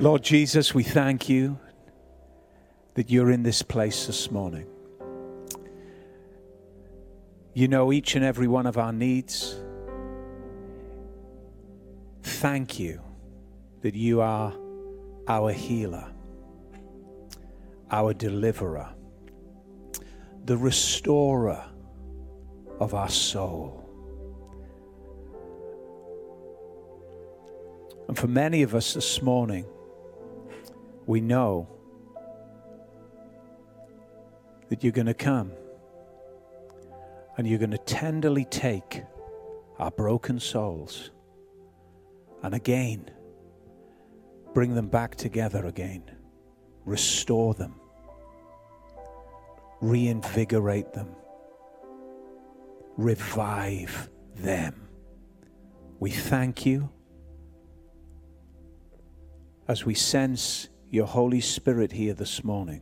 Lord Jesus, we thank you that you're in this place this morning. You know each and every one of our needs. Thank you that you are our healer, our deliverer, the restorer of our soul. And for many of us this morning, we know that you're going to come and you're going to tenderly take our broken souls and again bring them back together again, restore them, reinvigorate them, revive them. We thank you as we sense your Holy Spirit here this morning,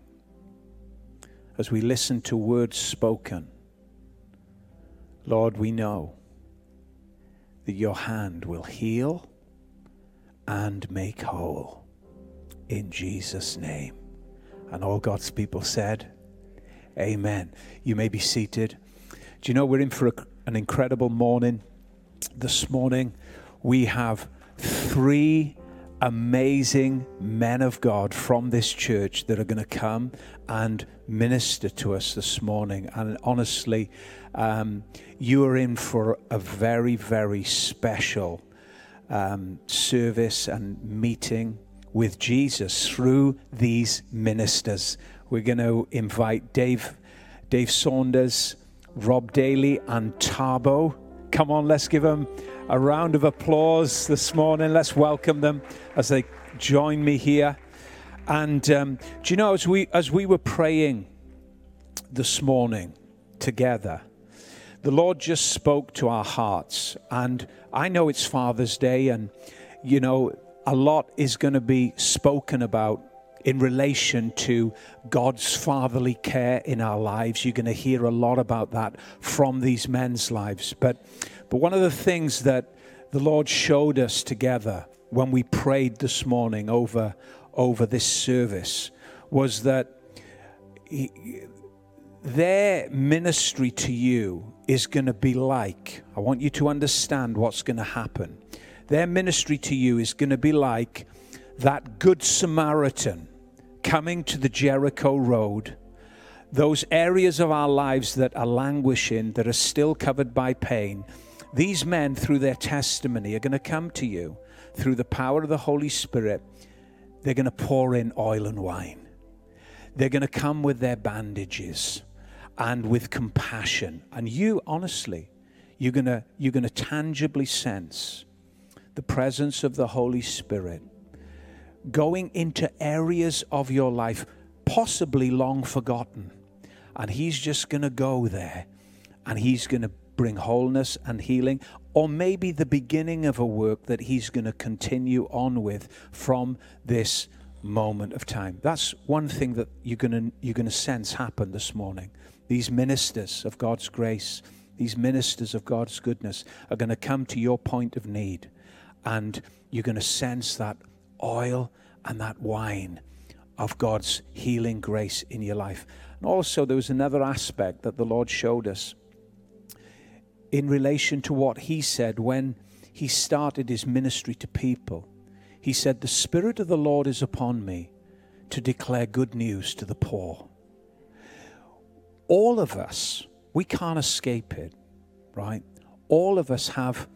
as we listen to words spoken, Lord, we know that your hand will heal and make whole in Jesus' name. And all God's people said, Amen. You may be seated. Do you know we're in for a, an incredible morning? This morning we have three amazing men of God from this church that are going to come and minister to us this morning. And honestly, um, you are in for a very, very special um, service and meeting with Jesus through these ministers. We're going to invite Dave, Dave Saunders, Rob Daly, and Tarbo. Come on, let's give them a round of applause this morning. Let's welcome them as they join me here. And um, do you know, as we as we were praying this morning together, the Lord just spoke to our hearts. And I know it's Father's Day, and you know, a lot is going to be spoken about in relation to God's fatherly care in our lives. You're going to hear a lot about that from these men's lives. But but one of the things that the Lord showed us together when we prayed this morning over, over this service was that he, their ministry to you is going to be like, I want you to understand what's going to happen. Their ministry to you is going to be like that good Samaritan coming to the Jericho Road those areas of our lives that are languishing, that are still covered by pain, these men, through their testimony, are going to come to you through the power of the Holy Spirit. They're going to pour in oil and wine. They're going to come with their bandages and with compassion. And you, honestly, you're going to, you're going to tangibly sense the presence of the Holy Spirit going into areas of your life possibly long forgotten. And He's just going to go there and He's going to bring wholeness and healing, or maybe the beginning of a work that He's going to continue on with from this moment of time. That's one thing that you're going to, you're going to sense happen this morning. These ministers of God's grace, these ministers of God's goodness are going to come to your point of need, and you're going to sense that oil and that wine of God's healing grace in your life. And also, there was another aspect that the Lord showed us in relation to what he said when he started his ministry to people. He said, The Spirit of the Lord is upon me to declare good news to the poor. All of us, we can't escape it, right? All of us have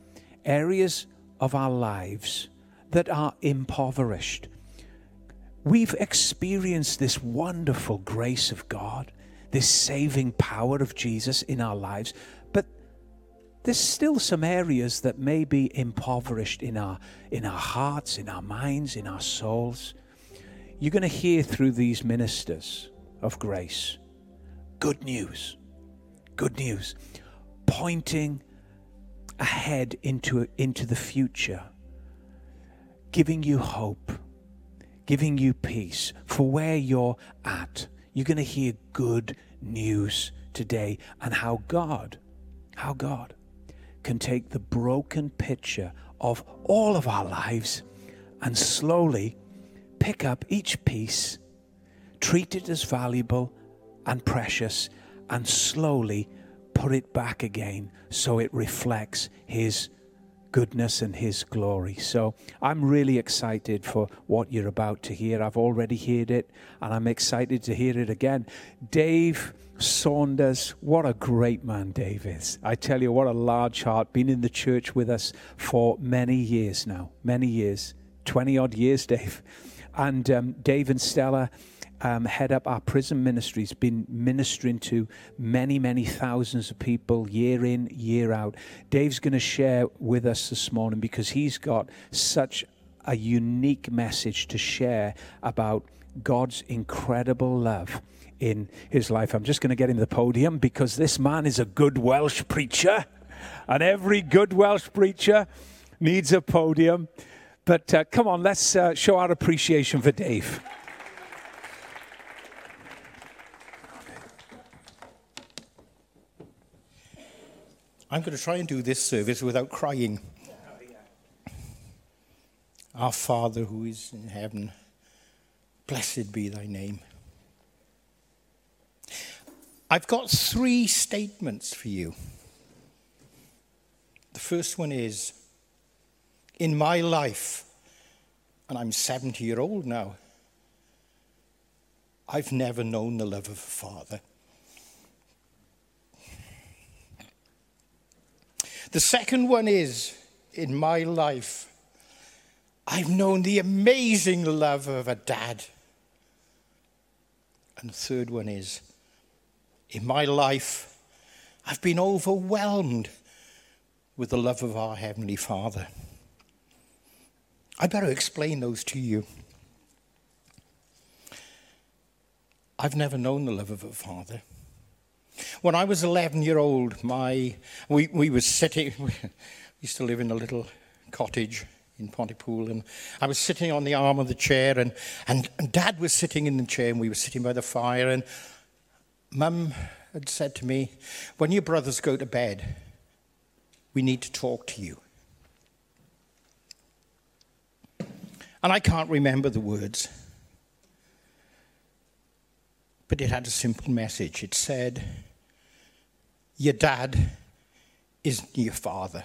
areas of our lives that are impoverished. We've experienced this wonderful grace of God, this saving power of Jesus in our lives, there's still some areas that may be impoverished in our in our hearts, in our minds, in our souls. You're going to hear through these ministers of grace good news. Good news pointing ahead into into the future. Giving you hope, giving you peace for where you're at. You're going to hear good news today and how God, how God can take the broken picture of all of our lives and slowly pick up each piece, treat it as valuable and precious, and slowly put it back again so it reflects His goodness and His glory. So I'm really excited for what you're about to hear. I've already heard it, and I'm excited to hear it again. Dave Saunders, what a great man Dave is. I tell you, what a large heart. Been in the church with us for many years now, many years, 20 odd years, Dave. And um, Dave and Stella um, head up our prison ministry. He's been ministering to many, many thousands of people year in, year out. Dave's going to share with us this morning because he's got such a unique message to share about God's incredible love in his life. I'm just going to get him the podium because this man is a good Welsh preacher, and every good Welsh preacher needs a podium. But uh, come on, let's uh, show our appreciation for Dave. I'm going to try and do this service without crying. Our Father who is in heaven, blessed be thy name. I've got three statements for you. The first one is In my life, and I'm 70 year old now, I've never known the love of a father. The second one is in my life, I've known the amazing love of a dad. And the third one is in my life, I've been overwhelmed with the love of our Heavenly Father. I better explain those to you. I've never known the love of a father. When I was 11 year old, my, we, we were sitting, we used to live in a little cottage in Pontypool, and I was sitting on the arm of the chair, and, and, and Dad was sitting in the chair, and we were sitting by the fire, and Mum had said to me, When your brothers go to bed, we need to talk to you. And I can't remember the words, but it had a simple message. It said, Your dad isn't your father.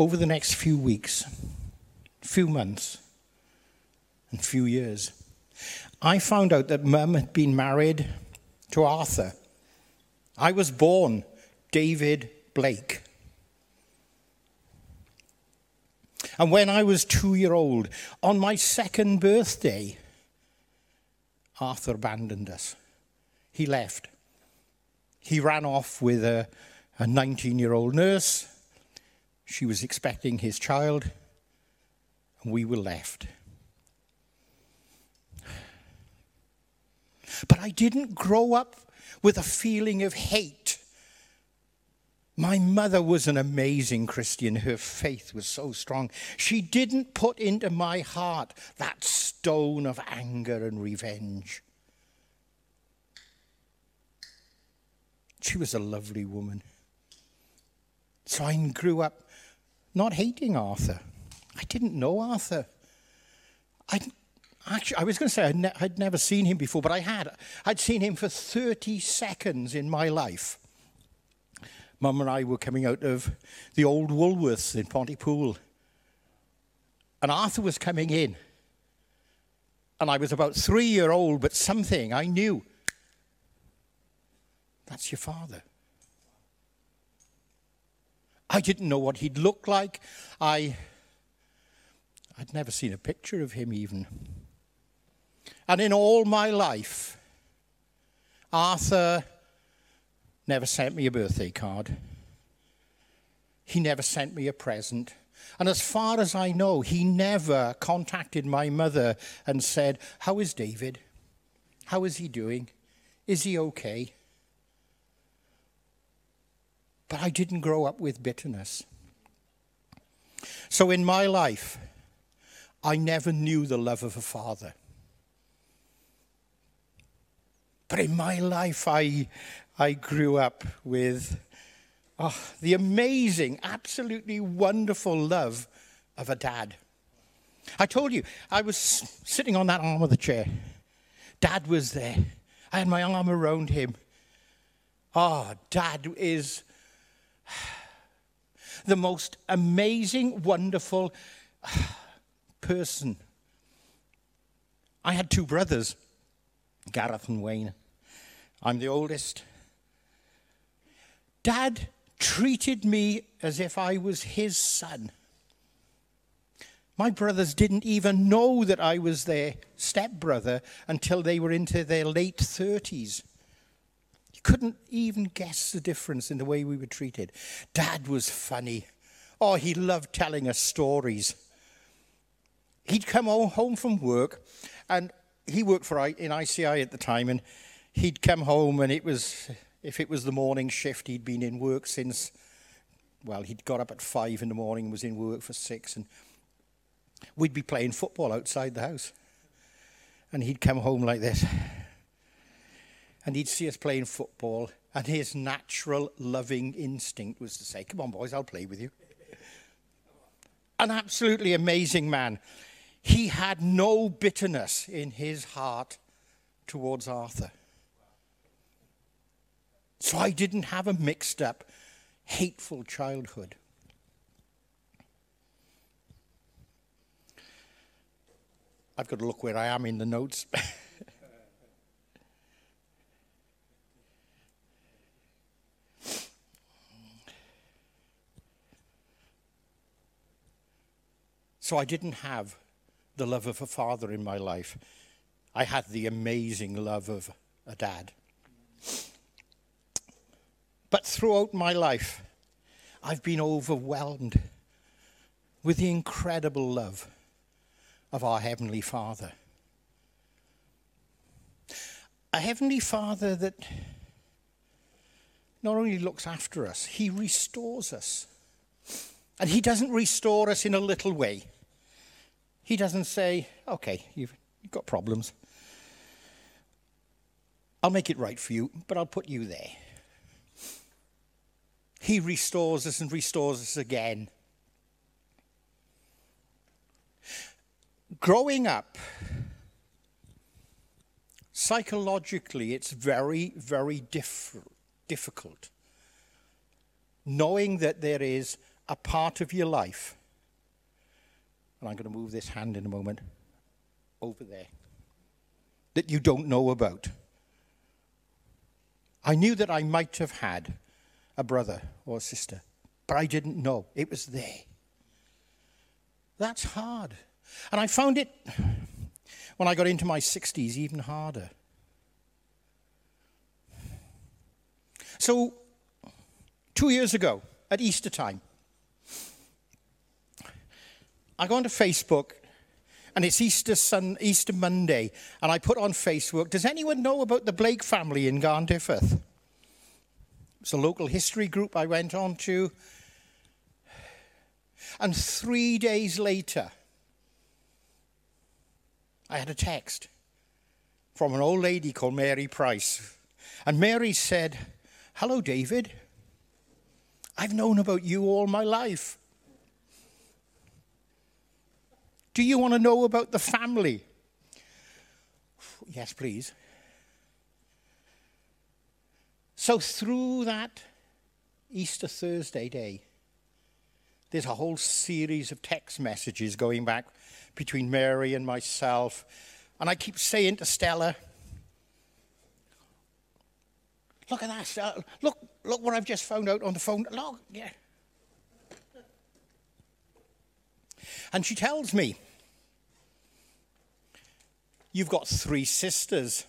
Over the next few weeks, few months, and few years, I found out that Mum had been married to Arthur. I was born David Blake. And when I was two year old, on my second birthday, Arthur abandoned us. He left. He ran off with a 19 year old nurse. She was expecting his child, and we were left. But I didn't grow up with a feeling of hate. My mother was an amazing Christian. Her faith was so strong. She didn't put into my heart that stone of anger and revenge. She was a lovely woman. So I grew up not hating Arthur. I didn't know Arthur. I Actually, I was going to say I'd, ne- I'd, never seen him before, but I had. I'd seen him for 30 seconds in my life. Mum and I were coming out of the old Woolworths in Pontypool. And Arthur was coming in. And I was about three year old, but something I knew. That's your father. I didn't know what he'd look like. I, I'd never seen a picture of him even. And in all my life, Arthur never sent me a birthday card. He never sent me a present. And as far as I know, he never contacted my mother and said, How is David? How is he doing? Is he okay? But I didn't grow up with bitterness. So in my life, I never knew the love of a father. But in my life, I, I grew up with oh, the amazing, absolutely wonderful love of a dad. I told you, I was sitting on that arm of the chair. Dad was there. I had my arm around him. Ah, oh, Dad is the most amazing, wonderful person. I had two brothers, Gareth and Wayne. I'm the oldest. Dad treated me as if I was his son. My brothers didn't even know that I was their stepbrother until they were into their late 30s. Couldn't even guess the difference in the way we were treated. Dad was funny. Oh, he loved telling us stories. He'd come home from work, and he worked for in ICI at the time, and he'd come home, and it was if it was the morning shift, he'd been in work since. Well, he'd got up at five in the morning, and was in work for six, and we'd be playing football outside the house. And he'd come home like this. And he'd see us playing football. And his natural loving instinct was to say, Come on, boys, I'll play with you. An absolutely amazing man. He had no bitterness in his heart towards Arthur. So I didn't have a mixed up, hateful childhood. I've got to look where I am in the notes. so I didn't have the love of a father in my life. I had the amazing love of a dad. But throughout my life, I've been overwhelmed with the incredible love of our Heavenly Father. A Heavenly Father that not only looks after us, He restores us. And He doesn't restore us in a little way. He doesn't say, okay, you've, you've got problems. I'll make it right for you, but I'll put you there. He restores us and restores us again. growing up, psychologically, it's very, very diff- difficult. Knowing that there is a part of your life, and I'm going to move this hand in a moment over there, that you don't know about. I knew that I might have had a brother or a sister, but I didn't know. It was there. That's hard. And I found it, when I got into my 60s, even harder. So, two years ago, at Easter time, I go onto Facebook and it's Easter, Sun, Easter Monday, and I put on Facebook, does anyone know about the Blake family in Garndiffaith? It's a local history group I went on to. And three days later, I had a text from an old lady called Mary Price. And Mary said, Hello, David. I've known about you all my life. Do you want to know about the family? Yes, please. So, through that Easter Thursday day, there's a whole series of text messages going back between Mary and myself. And I keep saying to Stella, Look at that. Stella. Look, look what I've just found out on the phone. Look, yeah. And she tells me, You've got three sisters.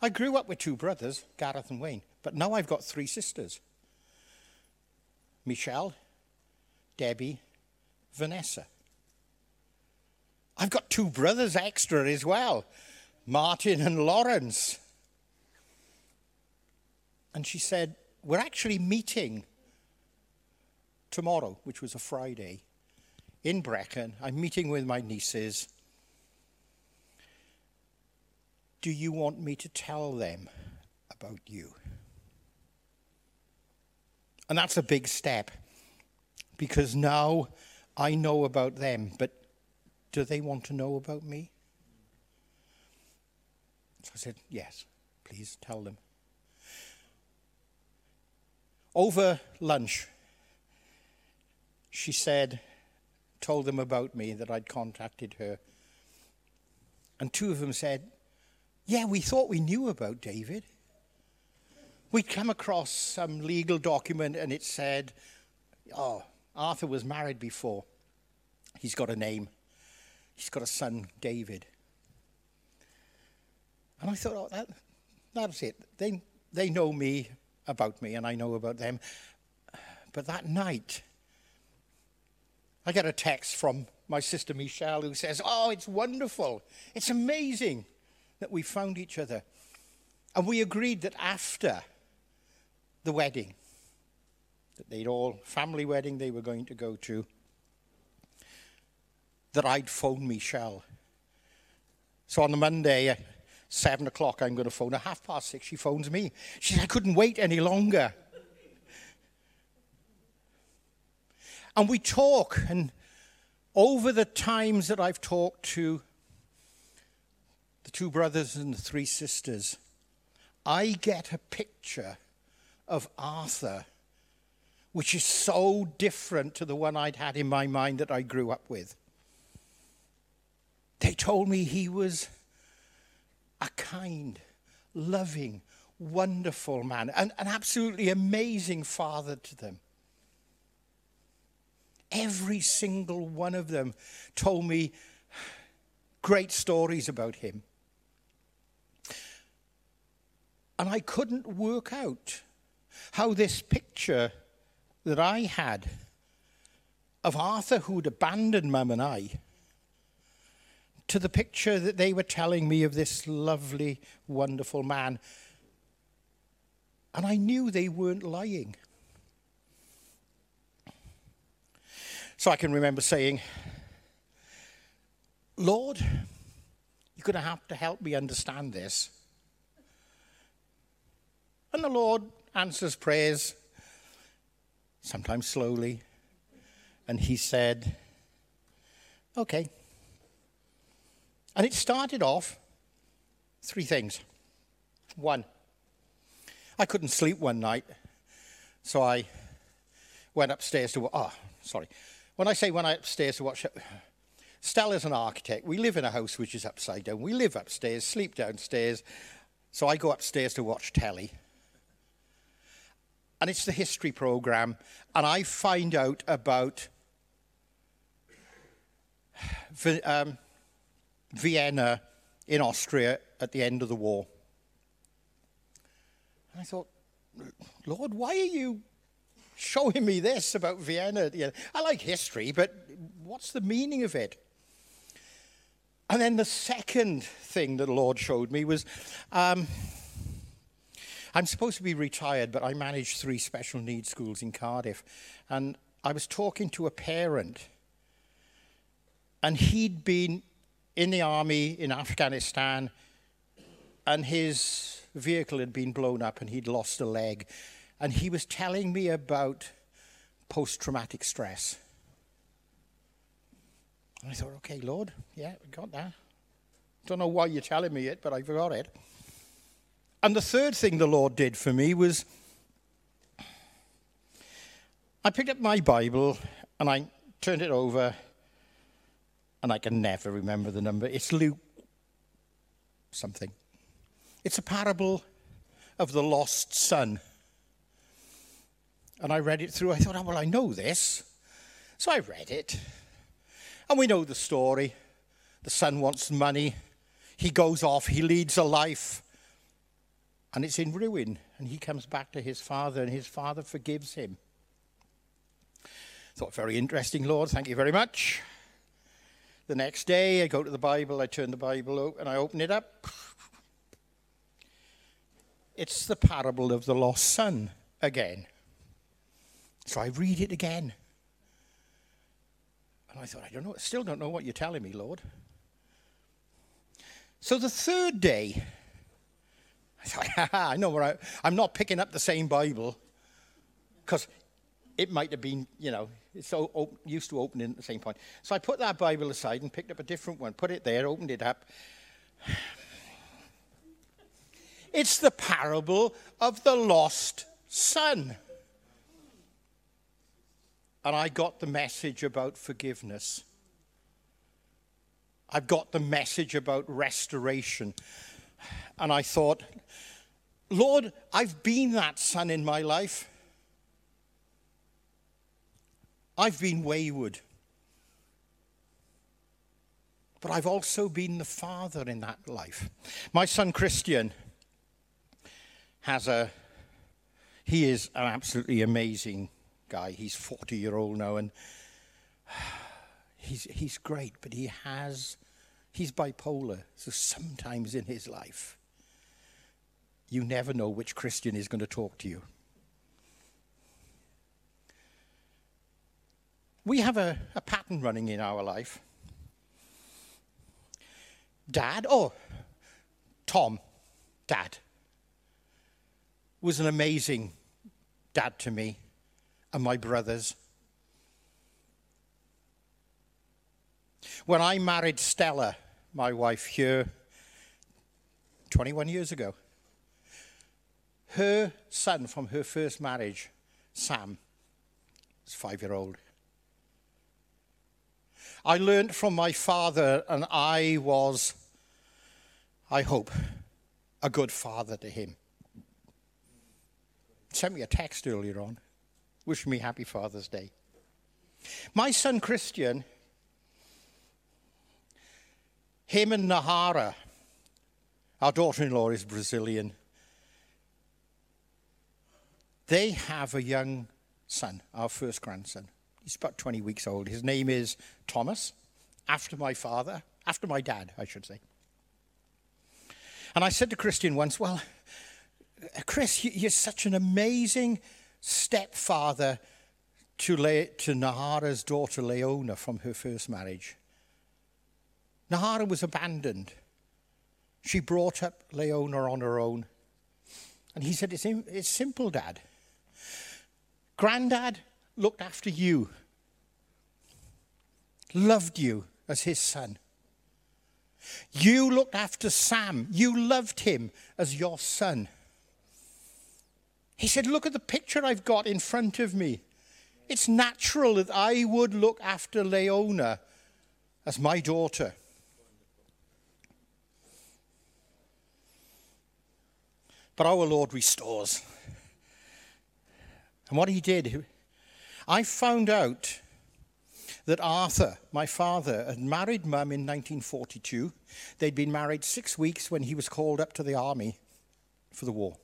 I grew up with two brothers, Gareth and Wayne, but now I've got three sisters Michelle, Debbie, Vanessa. I've got two brothers extra as well, Martin and Lawrence. And she said, We're actually meeting tomorrow, which was a Friday, in Brecon. I'm meeting with my nieces. Do you want me to tell them about you? And that's a big step because now I know about them, but do they want to know about me? So I said, Yes, please tell them. Over lunch, she said, told them about me that I'd contacted her. And two of them said, Yeah, we thought we knew about David. We'd come across some legal document and it said, Oh, Arthur was married before. He's got a name. He's got a son, David. And I thought, oh, that, that's it. They, they know me about me, and I know about them. But that night, I get a text from my sister Michelle who says, Oh, it's wonderful. It's amazing that we found each other. And we agreed that after the wedding, that they'd all, family wedding they were going to go to, that I'd phone Michelle. So on the Monday, at seven o'clock, I'm going to phone her. Half past six, she phones me. She said, I couldn't wait any longer. And we talk, and over the times that I've talked to the two brothers and the three sisters, I get a picture of Arthur, which is so different to the one I'd had in my mind that I grew up with. They told me he was a kind, loving, wonderful man, and an absolutely amazing father to them. Every single one of them told me great stories about him. And I couldn't work out how this picture that I had of Arthur, who'd abandoned Mum and I, to the picture that they were telling me of this lovely, wonderful man. And I knew they weren't lying. So I can remember saying, Lord, you're going to have to help me understand this. And the Lord answers prayers, sometimes slowly. And he said, Okay. And it started off three things. One, I couldn't sleep one night, so I went upstairs to. Oh, sorry. When I say went upstairs to watch, Stella's an architect. We live in a house which is upside down. We live upstairs, sleep downstairs. So I go upstairs to watch telly. And it's the history program, and I find out about um, Vienna in Austria at the end of the war. And I thought, Lord, why are you showing me this about Vienna? I like history, but what's the meaning of it? And then the second thing that the Lord showed me was um, I'm supposed to be retired, but I manage three special needs schools in Cardiff. And I was talking to a parent, and he'd been in the army in Afghanistan, and his vehicle had been blown up and he'd lost a leg. And he was telling me about post traumatic stress. And I thought, okay, Lord, yeah, we got that. Don't know why you're telling me it, but I got it. And the third thing the Lord did for me was I picked up my Bible and I turned it over and I can never remember the number. It's Luke something. It's a parable of the lost son. And I read it through. I thought, oh, well, I know this. So I read it. And we know the story. The son wants money. He goes off. He leads a life. And it's in ruin. And he comes back to his father, and his father forgives him. Thought, very interesting, Lord. Thank you very much. The next day, I go to the Bible, I turn the Bible and I open it up. It's the parable of the lost son again. So I read it again. And I thought, I don't know, still don't know what you're telling me, Lord. So the third day, I I know where I, I'm not picking up the same Bible because it might have been, you know, it's so op- used to opening at the same point. So I put that Bible aside and picked up a different one, put it there, opened it up. It's the parable of the lost son. And I got the message about forgiveness. I've got the message about restoration. And I thought, Lord, I've been that son in my life. I've been wayward. But I've also been the father in that life. My son Christian has a, he is an absolutely amazing guy. He's 40 year old now and he's, he's great, but he has, he's bipolar. So sometimes in his life, you never know which Christian is going to talk to you. we have a, a pattern running in our life. Dad, oh, Tom, dad, was an amazing dad to me and my brothers. When I married Stella, my wife here, 21 years ago, her son from her first marriage, Sam, was five year old. I learned from my father, and I was, I hope, a good father to him. Sent me a text earlier on, wishing me happy Father's Day. My son Christian, him and Nahara, our daughter in law is Brazilian. They have a young son, our first grandson. He's about 20 weeks old. His name is Thomas, after my father, after my dad, I should say. And I said to Christian once, Well, Chris, you're such an amazing stepfather to, Le- to Nahara's daughter Leona from her first marriage. Nahara was abandoned. She brought up Leona on her own. And he said, It's, it's simple, Dad. Granddad looked after you, loved you as his son. You looked after Sam. You loved him as your son. He said, Look at the picture I've got in front of me. It's natural that I would look after Leona as my daughter. But our Lord restores. And what he did, I found out that Arthur, my father, had married mum in 1942. They'd been married six weeks when he was called up to the army for the war.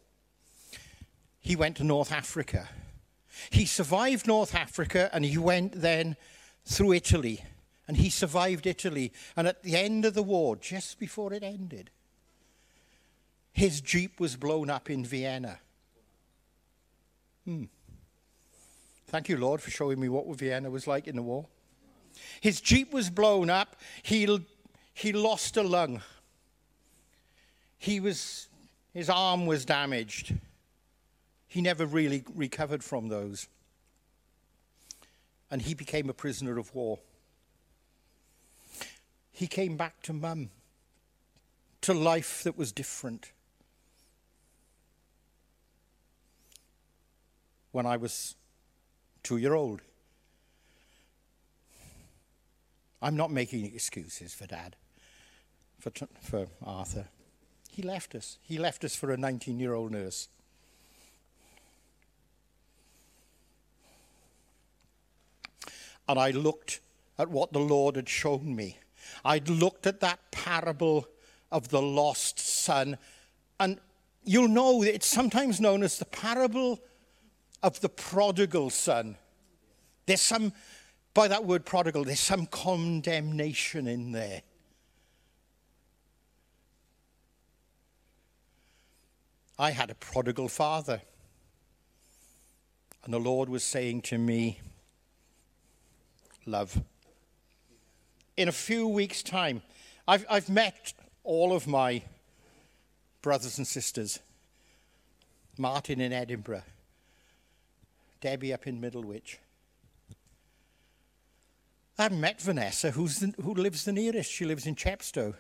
He went to North Africa. He survived North Africa and he went then through Italy. And he survived Italy. And at the end of the war, just before it ended, his jeep was blown up in Vienna. Hmm. Thank you, Lord, for showing me what Vienna was like in the war. His jeep was blown up. He, he lost a lung. He was, his arm was damaged. He never really recovered from those. And he became a prisoner of war. He came back to mum, to life that was different. When I was two year old. I'm not making excuses for dad, for, for Arthur. He left us. He left us for a 19 year old nurse. And I looked at what the Lord had shown me. I'd looked at that parable of the lost son, and you'll know that it's sometimes known as the parable of the prodigal son. There's some, by that word prodigal, there's some condemnation in there. I had a prodigal father. And the Lord was saying to me, Love. In a few weeks' time, I've, I've met all of my brothers and sisters. Martin in Edinburgh, Debbie up in Middlewich. I've met Vanessa, who's the, who lives the nearest. She lives in Chepstow.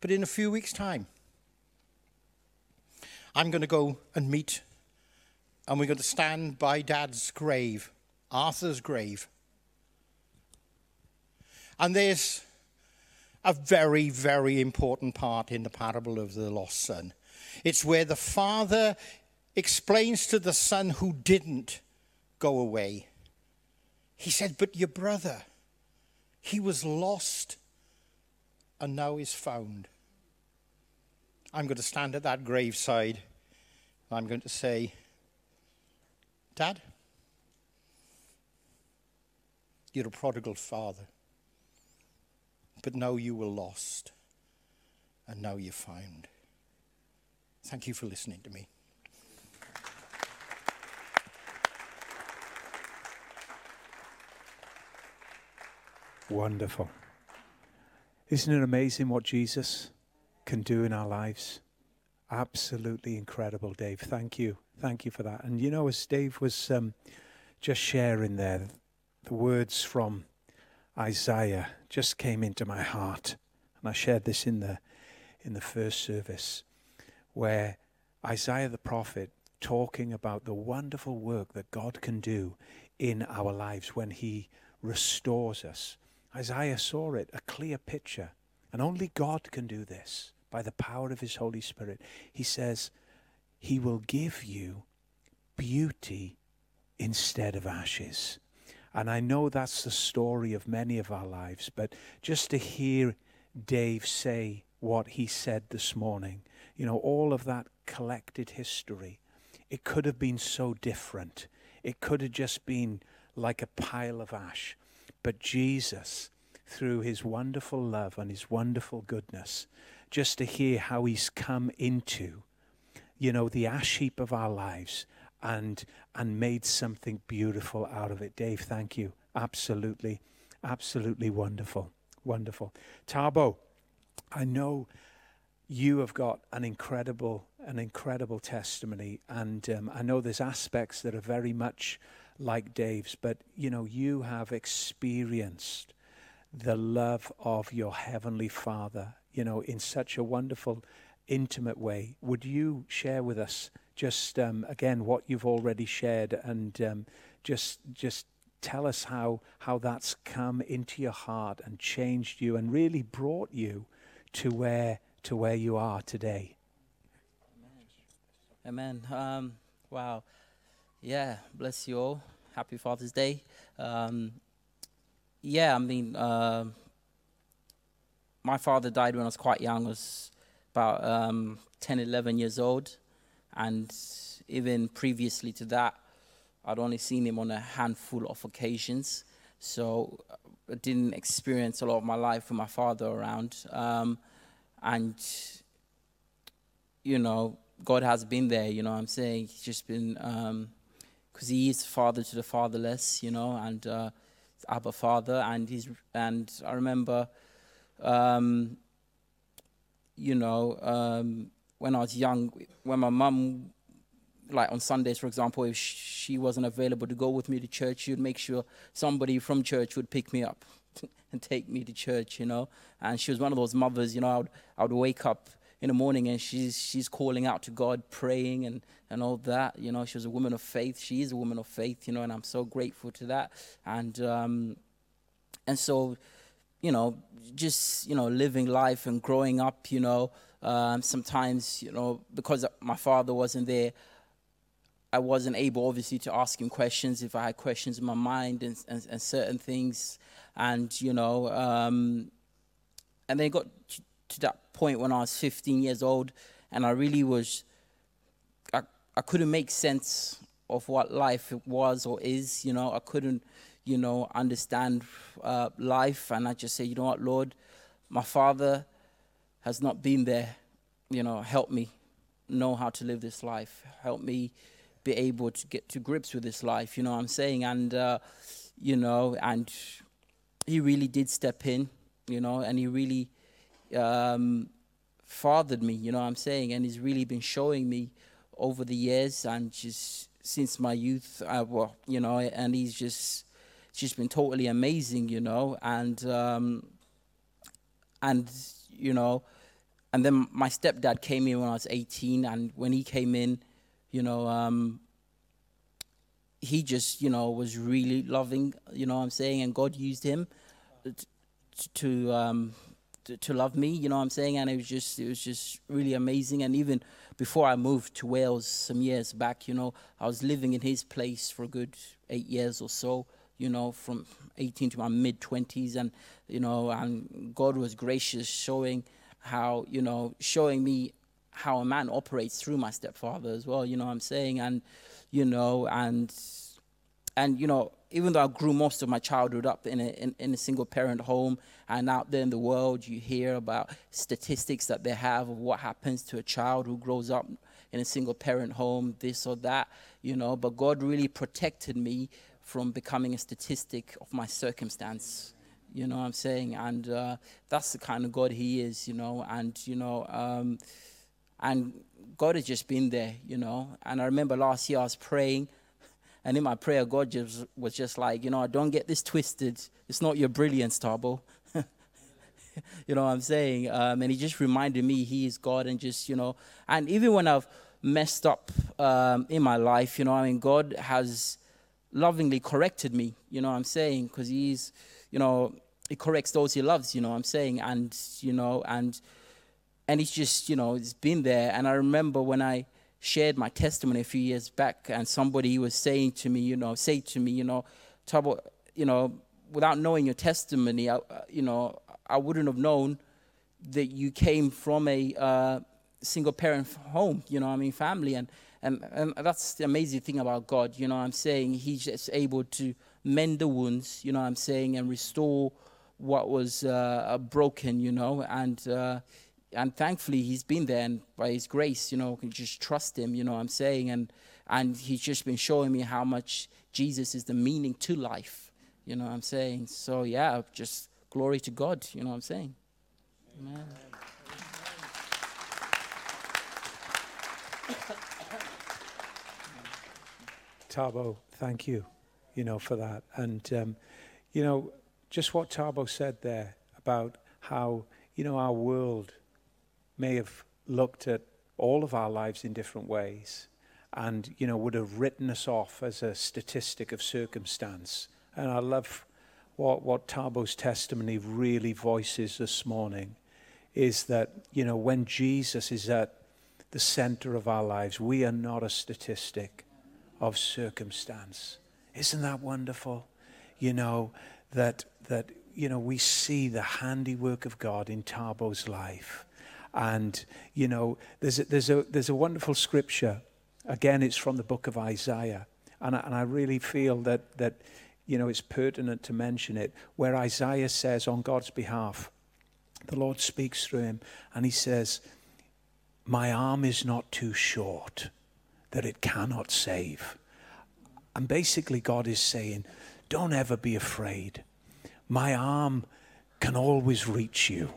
But in a few weeks' time, I'm going to go and meet, and we're going to stand by Dad's grave, Arthur's grave. And there's a very, very important part in the parable of the lost son. It's where the father explains to the son who didn't go away. He said, But your brother, he was lost and now is found. I'm going to stand at that graveside. I'm going to say, Dad, you're a prodigal father. But now you were lost, and now you're found. Thank you for listening to me. Wonderful. Isn't it amazing what Jesus can do in our lives? Absolutely incredible, Dave. Thank you. Thank you for that. And you know, as Dave was um, just sharing there, the words from Isaiah just came into my heart. And I shared this in the, in the first service, where Isaiah the prophet talking about the wonderful work that God can do in our lives when he restores us. Isaiah saw it, a clear picture. And only God can do this by the power of his Holy Spirit. He says, He will give you beauty instead of ashes. And I know that's the story of many of our lives, but just to hear Dave say what he said this morning, you know, all of that collected history, it could have been so different. It could have just been like a pile of ash. But Jesus, through his wonderful love and his wonderful goodness, just to hear how he's come into, you know, the ash heap of our lives and and made something beautiful out of it. Dave, thank you. Absolutely, absolutely wonderful, wonderful. Tabo, I know you have got an incredible an incredible testimony, and um, I know there's aspects that are very much like Dave's, but you know you have experienced the love of your heavenly Father, you know, in such a wonderful, intimate way. Would you share with us? just um, again what you've already shared and um, just just tell us how how that's come into your heart and changed you and really brought you to where to where you are today amen. Um, wow yeah bless you all happy father's day um, yeah i mean uh, my father died when i was quite young I was about um, 10 11 years old and even previously to that, I'd only seen him on a handful of occasions. So I didn't experience a lot of my life with my father around. Um, and, you know, God has been there, you know I'm saying? He's just been, because he is father to the fatherless, you know, and uh, Abba Father. And, he's, and I remember, um, you know, um, when I was young, when my mum, like on Sundays, for example, if she wasn't available to go with me to church, she would make sure somebody from church would pick me up and take me to church, you know. And she was one of those mothers, you know, I would, I would wake up in the morning and she's, she's calling out to God, praying and, and all that. You know, she was a woman of faith. She is a woman of faith, you know, and I'm so grateful to that. And, um, and so, you know, just, you know, living life and growing up, you know, um, sometimes, you know, because my father wasn't there, I wasn't able, obviously, to ask him questions if I had questions in my mind and, and, and certain things. And, you know, um, and then got to that point when I was 15 years old and I really was, I, I couldn't make sense of what life was or is, you know, I couldn't, you know, understand uh, life. And I just say, you know what, Lord, my father has not been there, you know, help me know how to live this life. Help me be able to get to grips with this life, you know what I'm saying? And, uh, you know, and he really did step in, you know, and he really um, fathered me, you know what I'm saying? And he's really been showing me over the years and just since my youth. Uh, well, you know, and he's just just been totally amazing, you know, and um, and you know, and then my stepdad came in when I was 18, and when he came in, you know, um, he just you know was really loving, you know, what I'm saying, and God used him to to, um, to to love me, you know, what I'm saying, and it was just it was just really amazing, and even before I moved to Wales some years back, you know, I was living in his place for a good eight years or so, you know, from 18 to my mid 20s, and you know, and God was gracious, showing how you know, showing me how a man operates through my stepfather as well. You know, what I'm saying, and you know, and and you know, even though I grew most of my childhood up in a in, in a single parent home, and out there in the world, you hear about statistics that they have of what happens to a child who grows up in a single parent home, this or that, you know. But God really protected me from becoming a statistic of my circumstance. You know what I'm saying? And uh, that's the kind of God He is, you know. And, you know, um, and God has just been there, you know. And I remember last year I was praying, and in my prayer, God just was just like, you know, I don't get this twisted. It's not your brilliance, Tabo. you know what I'm saying? Um, and He just reminded me He is God, and just, you know, and even when I've messed up um, in my life, you know, I mean, God has lovingly corrected me, you know what I'm saying? Because he's, you know, he corrects those he loves, you know what I'm saying? And, you know, and, and he's just, you know, he's been there. And I remember when I shared my testimony a few years back and somebody was saying to me, you know, say to me, you know, Tabo, you know, without knowing your testimony, I, you know, I wouldn't have known that you came from a uh, single parent home, you know, I mean, family. And, and, and that's the amazing thing about God, you know I'm saying? He's just able to mend the wounds, you know I'm saying, and restore what was uh, broken, you know, and uh, and thankfully he's been there, and by his grace, you know, can just trust him, you know I'm saying, and and he's just been showing me how much Jesus is the meaning to life, you know I'm saying. So yeah, just glory to God, you know what I'm saying. Amen. Tabo, thank you, you know, for that. And, um, you know, just what Tabo said there about how, you know, our world may have looked at all of our lives in different ways and, you know, would have written us off as a statistic of circumstance. And I love what, what Tabo's testimony really voices this morning is that, you know, when Jesus is at the center of our lives, we are not a statistic of circumstance. Isn't that wonderful? You know, that, that you know, we see the handiwork of God in Tabo's life. And, you know, there's a, there's a, there's a wonderful scripture. Again, it's from the book of Isaiah. And I, and I really feel that, that, you know, it's pertinent to mention it, where Isaiah says on God's behalf, the Lord speaks through him, and he says, My arm is not too short that it cannot save. And basically, God is saying, Don't ever be afraid. My arm can always reach you.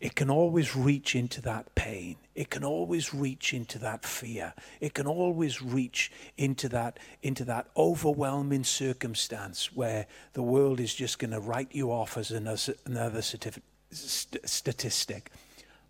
It can always reach into that pain. It can always reach into that fear. It can always reach into that, into that overwhelming circumstance where the world is just going to write you off as another, statistic.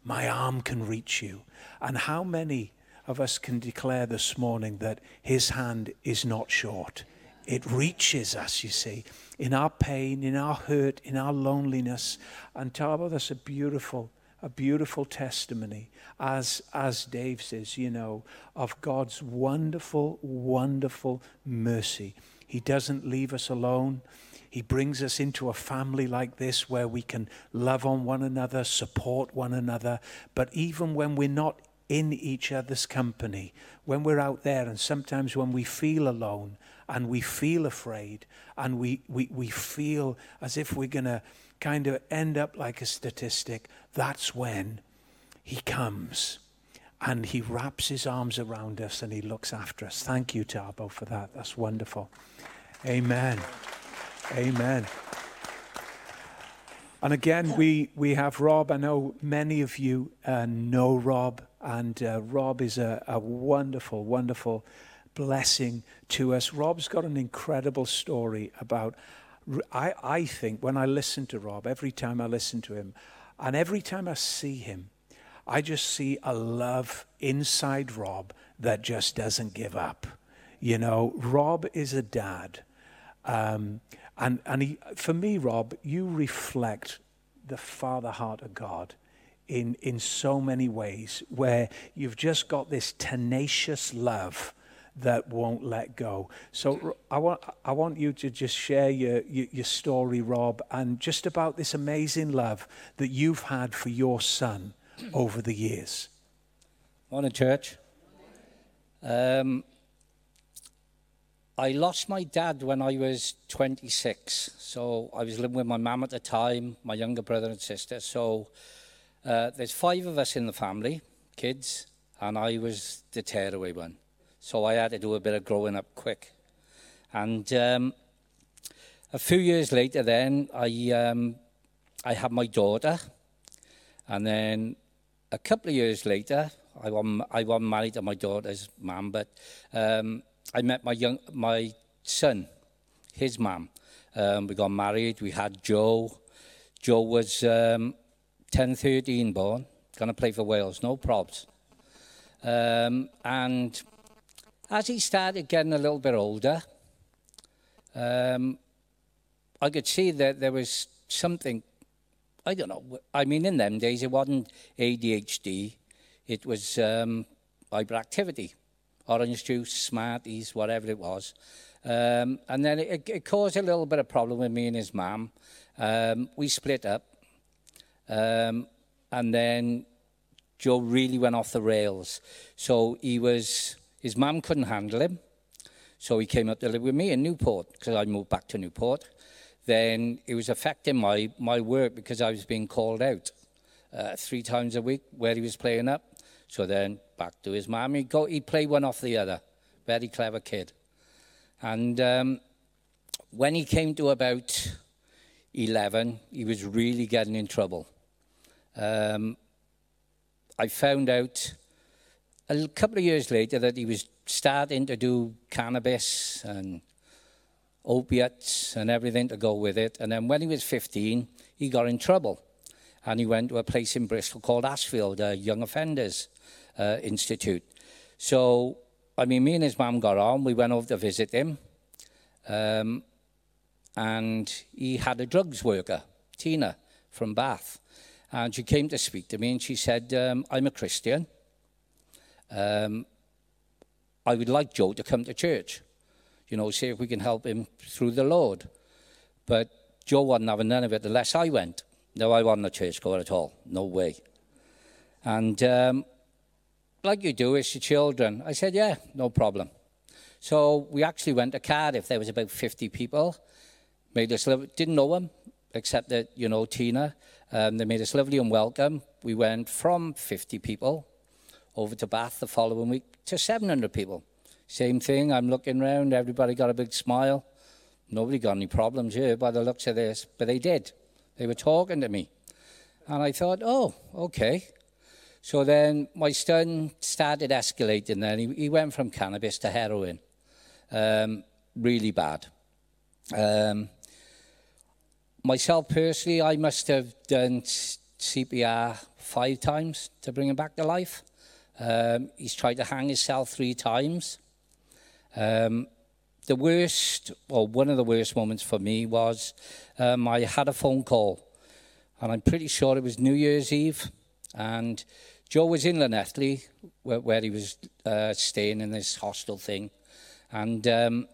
My arm can reach you. And how many of us can declare this morning that His hand is not short. It reaches us, you see, in our pain, in our hurt, in our loneliness. And Tabo, oh, that's a beautiful, a beautiful testimony, as, as Dave says, you know, of God's wonderful, wonderful mercy. He doesn't leave us alone. He brings us into a family like this where we can love on one another, support one another. But even when we're not in each other's company, when we're out there, and sometimes when we feel alone and we feel afraid and we, we, we feel as if we're going to kind of end up like a statistic, that's when He comes and He wraps His arms around us and He looks after us. Thank you, Tabo, for that. That's wonderful. Amen. Amen. And again, we, we have Rob. I know many of you uh, know Rob. And uh, Rob is a, a wonderful, wonderful blessing to us. Rob's got an incredible story about. I, I think when I listen to Rob, every time I listen to him, and every time I see him, I just see a love inside Rob that just doesn't give up. You know, Rob is a dad. Um, and and he, for me, Rob, you reflect the father heart of God in, in so many ways, where you've just got this tenacious love that won't let go. So I want, I want you to just share your, your, your story, Rob, and just about this amazing love that you've had for your son over the years. Morning, church. Um, I lost my dad when I was 26. So I was living with my mum at the time, my younger brother and sister. So uh, there's five of us in the family, kids, and I was the tearaway one. So I had to do a bit of growing up quick. And um, a few years later, then I um, I had my daughter, and then a couple of years later, I wasn't, I wasn't married to my daughter's mum, but um, I met my young my son, his mum. Um, we got married. We had Joe. Joe was um, 10, 13 born, going to play for Wales, no probs. Um, and as he started getting a little bit older, um, I could see that there was something, I don't know, I mean, in them days it wasn't ADHD, it was um, hyperactivity, orange juice, Smarties, whatever it was. Um, and then it, it caused a little bit of problem with me and his mum. Um, we split up. Um, and then Joe really went off the rails. So he was, his mum couldn't handle him. So he came up to live with me in Newport because I moved back to Newport. Then it was affecting my, my work because I was being called out uh, three times a week where he was playing up. So then back to his mum. He'd, go, he'd play one off the other. Very clever kid. And um, when he came to about 11, he was really getting in trouble. Um, I found out a couple of years later that he was starting to do cannabis and opiates and everything to go with it. And then when he was 15, he got in trouble. And he went to a place in Bristol called Ashfield, a young offenders uh, institute. So, I mean, me and his mum got on. We went over to visit him. Um, and he had a drugs worker, Tina, from Bath. And she came to speak to me and she said, um, I'm a Christian. Um, I would like Joe to come to church, you know, see if we can help him through the Lord. But Joe wasn't having none of it unless I went. No, I wasn't a churchgoer at all. No way. And um, like you do as your children, I said, yeah, no problem. So we actually went to Cardiff. There was about 50 people. Made us live, didn't know them, except that, you know, Tina. Um, they made us lovely and welcome. We went from 50 people over to Bath the following week to 700 people. Same thing, I'm looking around, everybody got a big smile. Nobody got any problems here by the looks of this, but they did. They were talking to me. And I thought, oh, okay. So then my son started escalating then. He, he went from cannabis to heroin. Um, really bad. Um, myself personally, I must have done CPR five times to bring him back to life. Um, he's tried to hang himself three times. Um, the worst, or one of the worst moments for me was um, I had a phone call, and I'm pretty sure it was New Year's Eve, and Joe was in Llanelli, where, where he was uh, staying in this hostel thing, and um,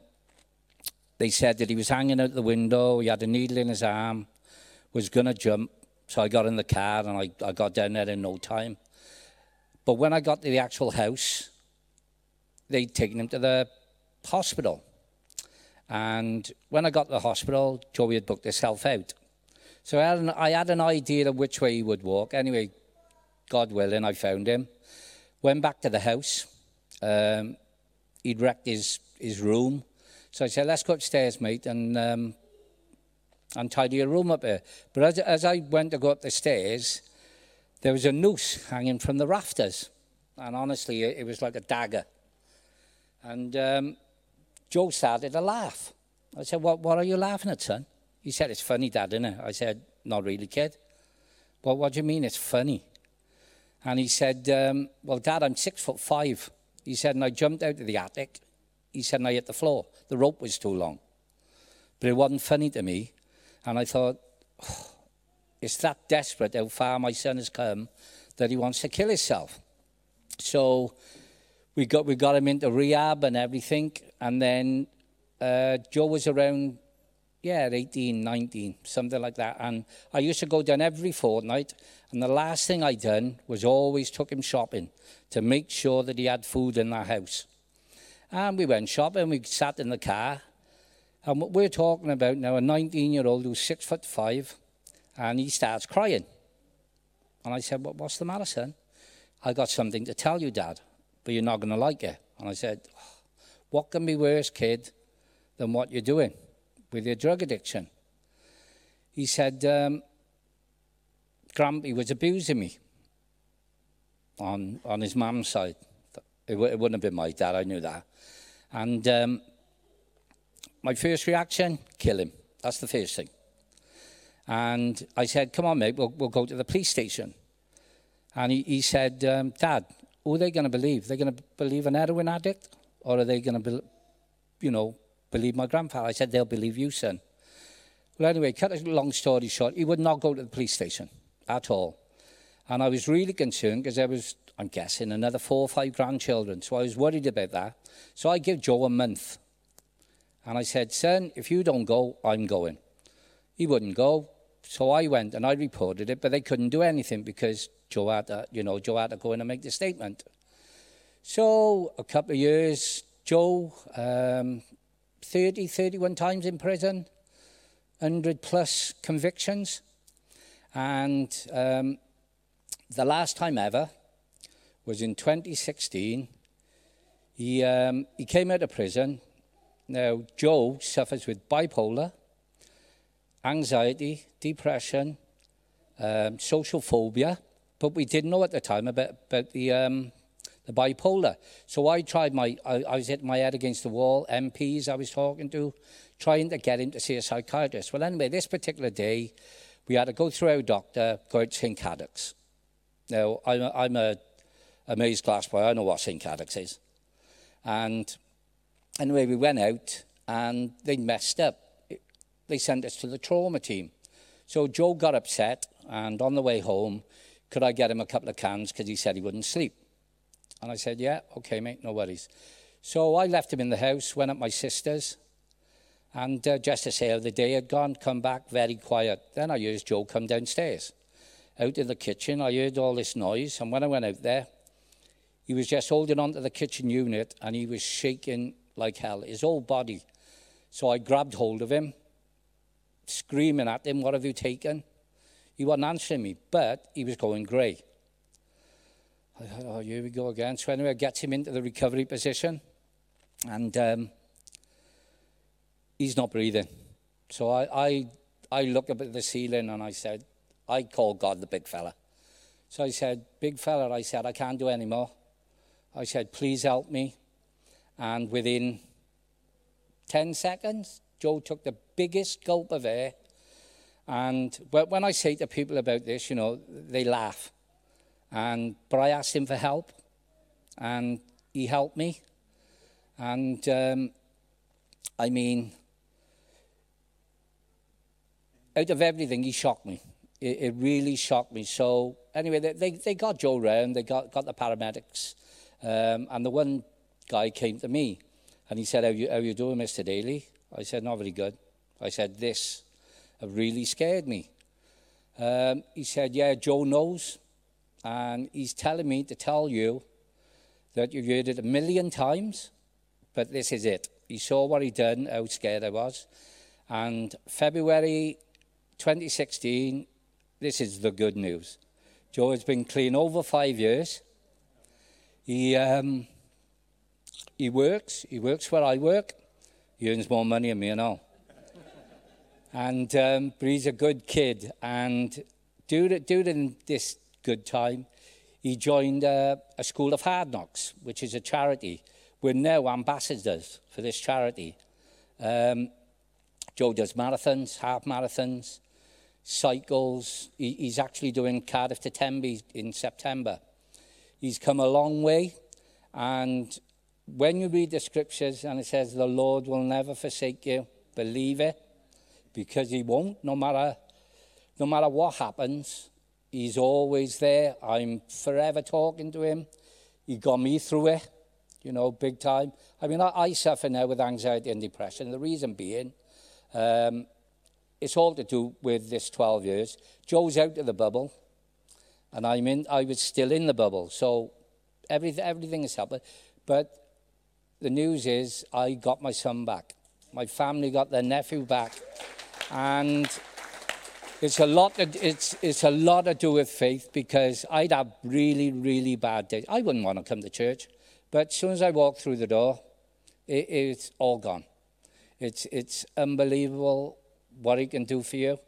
they said that he was hanging out the window, he had a needle in his arm, was going to jump, so I got in the car and I, I got down there in no time. But when I got to the actual house, they'd taken him to the hospital. And when I got to the hospital, Joey had booked himself out. So I had, an, I had an idea of which way he would walk. Anyway, God willing, I found him. Went back to the house. Um, he'd wrecked his, his room. So I said, let's go upstairs, mate, and, um, and tidy your room up here. But as, as I went to go up the stairs, there was a noose hanging from the rafters. And honestly, it, was like a dagger. And um, Joe started to laugh. I said, what, what are you laughing at, son? He said, it's funny, Dad, isn't it? I said, not really, kid. Well, what do you mean it's funny? And he said, um, well, Dad, I'm six foot five. He said, and I jumped out of the attic. He said, and I hit the floor. The rope was too long. But it wasn't funny to me. And I thought, oh, it's that desperate how far my son has come that he wants to kill himself. So we got, we got him into rehab and everything. And then uh, Joe was around, yeah, 18, 19, something like that. And I used to go down every fortnight. And the last thing I done was always took him shopping to make sure that he had food in the house. And we went shopping, we sat in the car. And what we're talking about now, a 19 year old who's six foot five, and he starts crying. And I said, well, What's the matter, son? I got something to tell you, Dad, but you're not going to like it. And I said, What can be worse, kid, than what you're doing with your drug addiction? He said, um, Grampy was abusing me on, on his mum's side. It, w- it wouldn't have been my dad, I knew that. And um, my first reaction, kill him. That's the first thing. And I said, come on, mate, we'll, we'll go to the police station. And he, he said, um, Dad, who are they going to believe? They're going to believe an heroin addict? Or are they going to, be, you know, believe my grandfather? I said, they'll believe you, son. Well, anyway, cut a long story short, he would not go to the police station at all. And I was really concerned because there was, I'm guessing, another four or five grandchildren. So I was worried about that. So I gave Joe a month. And I said, son, if you don't go, I'm going. He wouldn't go. So I went and I reported it, but they couldn't do anything because Joe had to, you know, Joe had to go in and make the statement. So a couple of years, Joe, um, 30, 31 times in prison, 100 plus convictions. And um, the last time ever was in 2016. He, um, he came out of prison. Now, Joe suffers with bipolar, anxiety, depression, um, social phobia, but we didn't know at the time about, about the, um, the bipolar. So I tried my, I, I was hitting my head against the wall, MPs I was talking to, trying to get him to see a psychiatrist. Well, anyway, this particular day, we had to go through our doctor, go out to St. Cadoc's. Now, I'm a, I'm a Maesglas boy, I know what St. Cadoc's is. And anyway, we went out and they messed up. They sent us to the trauma team. So Joe got upset, and on the way home, could I get him a couple of cans because he said he wouldn't sleep? And I said, yeah, okay, mate, no worries. So I left him in the house, went up my sister's, and uh, just to say how the day had gone, come back very quiet. Then I heard Joe come downstairs. Out in the kitchen, I heard all this noise, and when I went out there, he was just holding onto the kitchen unit and he was shaking like hell, his whole body. So I grabbed hold of him screaming at him, What have you taken? He wasn't answering me, but he was going grey. I thought, Oh, here we go again. So, anyway, I get him into the recovery position, and um, he's not breathing. So, I, I, I looked up at the ceiling and I said, I call God the big fella. So I said, Big fella, I said, I can't do any more. I said, Please help me. And within 10 seconds, Joe took the biggest gulp of air. And when I say to people about this, you know, they laugh. And, but I asked him for help, and he helped me. And um, I mean, out of everything, he shocked me. It, it really shocked me. So, anyway, they, they, they got Joe round, they got, got the paramedics, um, and the one guy came to me and he said, How you, how you doing, Mr. Daly? I said, Not very good. I said, This really scared me. Um, he said, Yeah, Joe knows. And he's telling me to tell you that you've heard it a million times, but this is it. He saw what he'd done, how scared I was. And February 2016, this is the good news. Joe has been clean over five years. He, um, he works. He works where I work. He earns more money than me now. And um, but he's a good kid. And during, during this good time, he joined uh, a school of hard knocks, which is a charity we're now ambassadors for this charity. Um, Joe does marathons, half marathons, cycles. He, he's actually doing Cardiff to Tenby in September. He's come a long way, and when you read the scriptures and it says the Lord will never forsake you, believe it, because He won't. No matter, no matter what happens, He's always there. I'm forever talking to Him. He got me through it, you know, big time. I mean, I, I suffer now with anxiety and depression. The reason being, um, it's all to do with this 12 years. Joe's out of the bubble, and I'm in. I was still in the bubble, so everything everything is happening. But the news is, I got my son back. My family got their nephew back, and it's a lot. To, it's it's a lot to do with faith because I'd have really really bad days. I wouldn't want to come to church, but as soon as I walk through the door, it, it's all gone. It's it's unbelievable what he can do for you.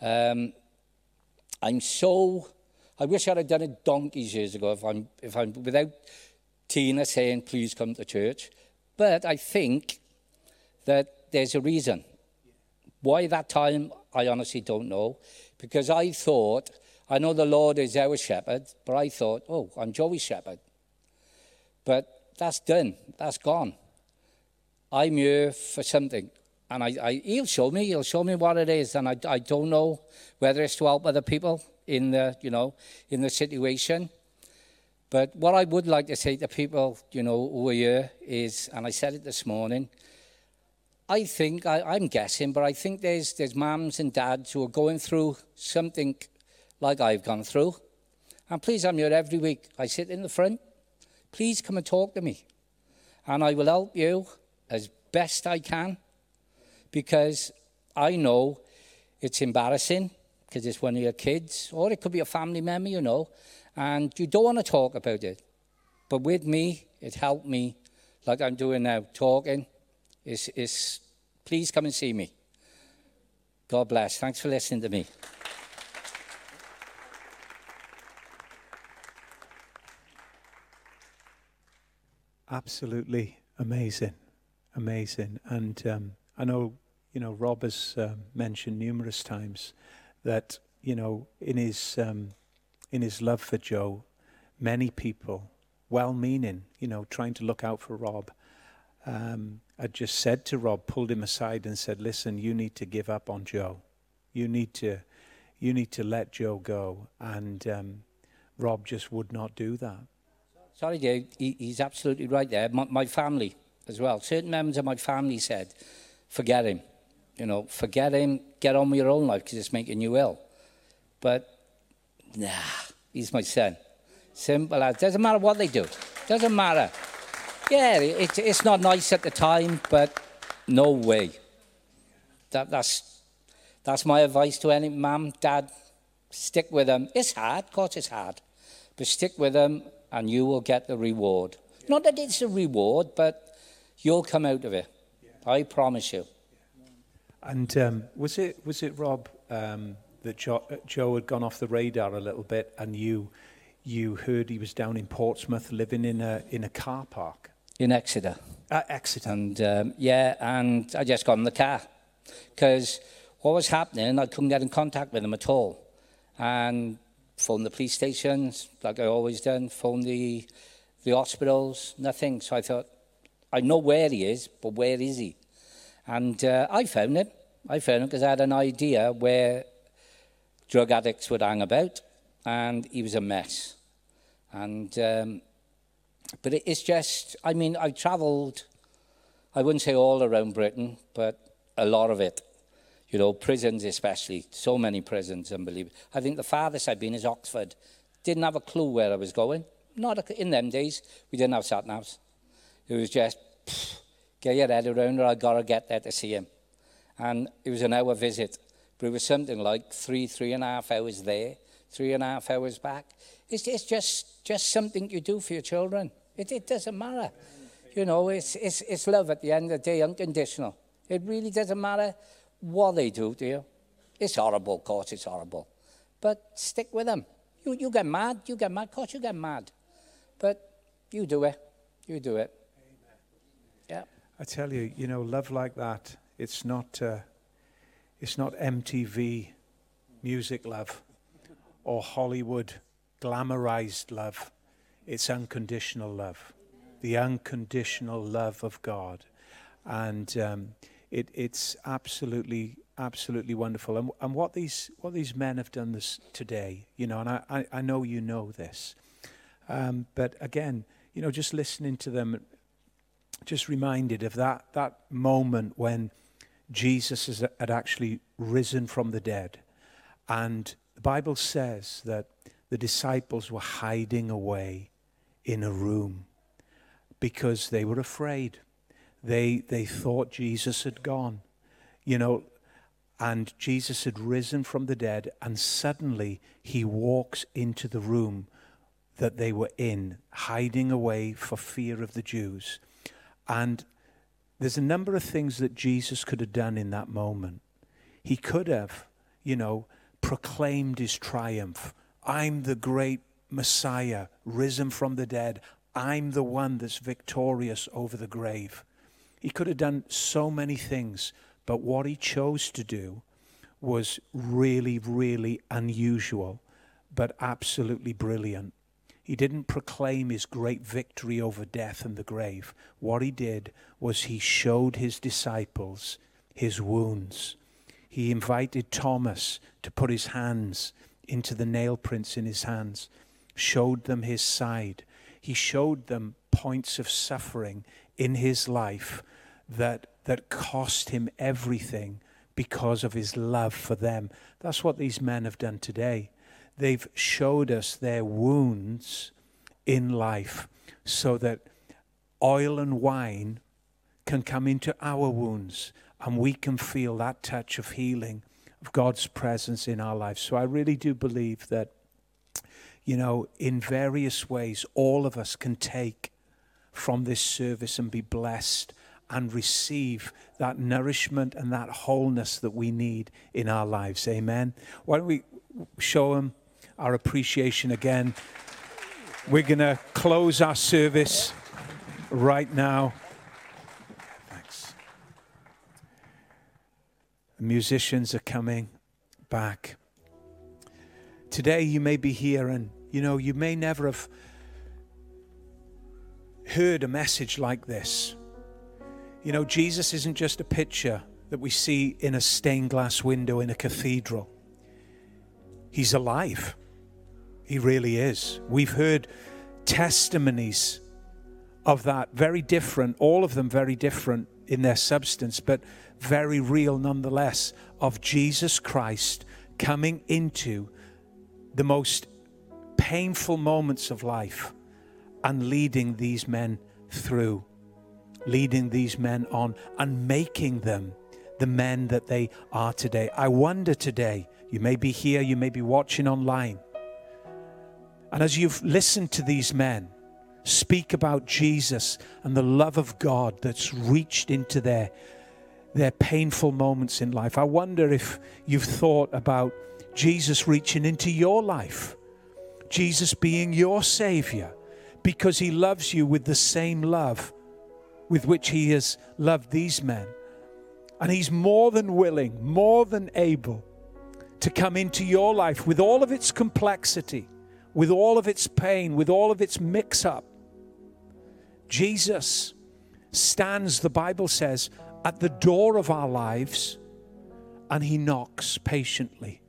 Um, I'm so. I wish I'd have done it donkeys years ago. If I'm, if I'm without Tina saying, "Please come to church," but I think that there's a reason. Why that time, I honestly don't know, because I thought I know the Lord is our shepherd, but I thought, oh, I'm Joey's shepherd. But that's done. That's gone. I'm here for something. And I, I, he'll show me, he'll show me what it is. And I, I don't know whether it's to help other people in the, you know, in the situation. But what I would like to say to people, you know, who are here is, and I said it this morning, I think, I, I'm guessing, but I think there's, there's mums and dads who are going through something like I've gone through. And please, I'm here every week. I sit in the front. Please come and talk to me. And I will help you as best I can because I know it's embarrassing because it's one of your kids, or it could be a family member, you know, and you don't want to talk about it. But with me, it helped me, like I'm doing now, talking. Is is please come and see me. God bless. Thanks for listening to me. Absolutely amazing, amazing, and um, I know you know, Rob has uh, mentioned numerous times that, you know, in his, um, in his love for Joe, many people, well meaning, you know, trying to look out for Rob, um, had just said to Rob, pulled him aside and said, listen, you need to give up on Joe. You need to, you need to let Joe go. And um, Rob just would not do that. Sorry, Dave, he, he's absolutely right there. My, my family as well. Certain members of my family said, forget him you know, forget him, get on with your own life because it's making you ill. But, nah, he's my son. Simple as, doesn't matter what they do. Doesn't matter. Yeah, it, it's not nice at the time, but no way. That, that's, that's my advice to any mum, dad. Stick with them. It's hard, of course it's hard. But stick with them and you will get the reward. Not that it's a reward, but you'll come out of it. I promise you. And um, was it was it Rob um, that Joe, Joe had gone off the radar a little bit, and you you heard he was down in Portsmouth living in a in a car park in Exeter. At Exeter. And um, yeah, and I just got in the car because what was happening, I couldn't get in contact with them at all. And phoned the police stations, like I always done, phoned the the hospitals, nothing. So I thought, I know where he is, but where is he? And uh, I found him. I found him because I had an idea where drug addicts would hang about, and he was a mess. And um, but it's just, I mean, I've travelled. I wouldn't say all around Britain, but a lot of it. You know, prisons especially, so many prisons, unbelievable. I think the farthest I've been is Oxford. Didn't have a clue where I was going. Not in them days. We didn't have sat navs. It was just. Pfft, get your head around or I've got to get there to see him. And it was an hour visit, but it was something like three, three and a half hours there, three and a half hours back. It's, it's just, just something you do for your children. It, it doesn't matter. You know, it's, it's, it's love at the end of the day, unconditional. It really doesn't matter what they do to you. It's horrible, of course, it's horrible. But stick with them. You, you get mad, you get mad, of course you get mad. But you do it. You do it. Yeah. I tell you, you know, love like that, it's not, uh, it's not MTV music love or Hollywood glamorized love. It's unconditional love, the unconditional love of God. And um, it, it's absolutely, absolutely wonderful. And, and what, these, what these men have done this today, you know, and I, I, I know you know this. Um, but again, you know, just listening to them, just reminded of that, that moment when Jesus has, had actually risen from the dead. And the Bible says that the disciples were hiding away in a room because they were afraid. They, they thought Jesus had gone, you know, and Jesus had risen from the dead, and suddenly he walks into the room that they were in, hiding away for fear of the Jews. And there's a number of things that Jesus could have done in that moment. He could have, you know, proclaimed his triumph. I'm the great Messiah, risen from the dead. I'm the one that's victorious over the grave. He could have done so many things, but what he chose to do was really, really unusual, but absolutely brilliant. He didn't proclaim his great victory over death and the grave. What he did was he showed his disciples his wounds. He invited Thomas to put his hands into the nail prints in his hands, showed them his side. He showed them points of suffering in his life that, that cost him everything because of his love for them. That's what these men have done today they've showed us their wounds in life so that oil and wine can come into our wounds and we can feel that touch of healing of God's presence in our lives. So I really do believe that, you know, in various ways, all of us can take from this service and be blessed and receive that nourishment and that wholeness that we need in our lives. Amen. Why don't we show them? our appreciation again. We're going to close our service right now. Thanks. The musicians are coming back. Today, you may be here and you know, you may never have heard a message like this. You know, Jesus isn't just a picture that we see in a stained glass window in a cathedral, He's alive. He really is. We've heard testimonies of that, very different, all of them very different in their substance, but very real nonetheless, of Jesus Christ coming into the most painful moments of life and leading these men through, leading these men on, and making them the men that they are today. I wonder today, you may be here, you may be watching online and as you've listened to these men speak about Jesus and the love of God that's reached into their, their painful moments in life, I wonder if you've thought about Jesus reaching into your life, Jesus being your Savior, because He loves you with the same love with which He has loved these men. And He's more than willing, more than able to come into your life with all of its complexity with all of its pain, with all of its mix up, Jesus stands, the Bible says, at the door of our lives and he knocks patiently,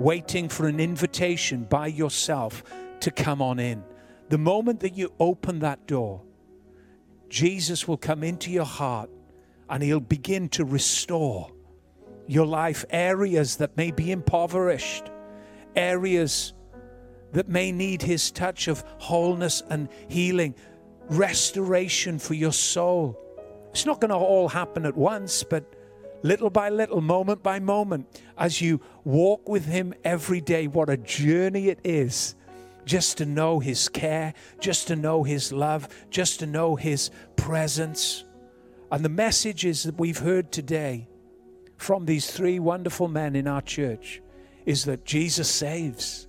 waiting for an invitation by yourself to come on in. The moment that you open that door, Jesus will come into your heart and he'll begin to restore your life, areas that may be impoverished, areas that may need His touch of wholeness and healing, restoration for your soul. It's not going to all happen at once, but little by little, moment by moment, as you walk with Him every day, what a journey it is just to know His care, just to know His love, just to know His presence. And the messages that we've heard today from these three wonderful men in our church is that Jesus saves.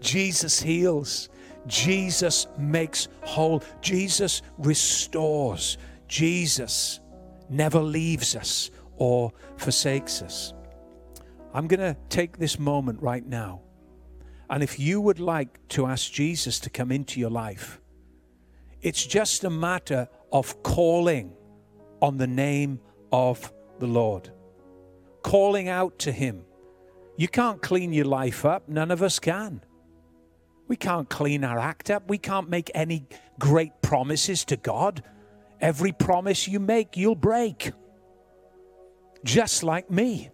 Jesus heals. Jesus makes whole. Jesus restores. Jesus never leaves us or forsakes us. I'm going to take this moment right now. And if you would like to ask Jesus to come into your life, it's just a matter of calling on the name of the Lord, calling out to Him. You can't clean your life up, none of us can. We can't clean our act up. We can't make any great promises to God. Every promise you make, you'll break. Just like me.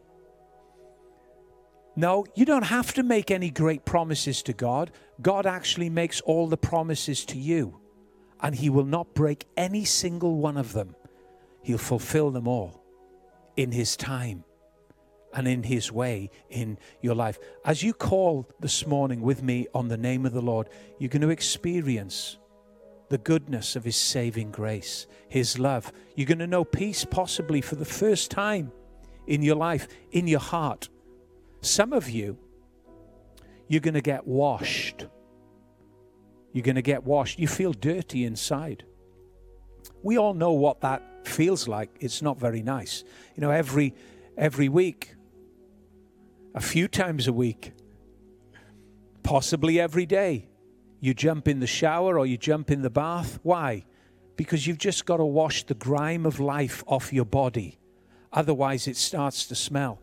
No, you don't have to make any great promises to God. God actually makes all the promises to you, and He will not break any single one of them. He'll fulfill them all in His time and in His way in your life. As you call this morning with me on the name of the Lord, you're going to experience the goodness of His saving grace, His love. You're going to know peace possibly for the first time in your life, in your heart. Some of you, you're going to get washed. You're going to get washed. You feel dirty inside. We all know what that feels like. It's not very nice. You know, every every week a few times a week, possibly every day. You jump in the shower or you jump in the bath. Why? Because you've just got to wash the grime of life off your body. Otherwise, it starts to smell.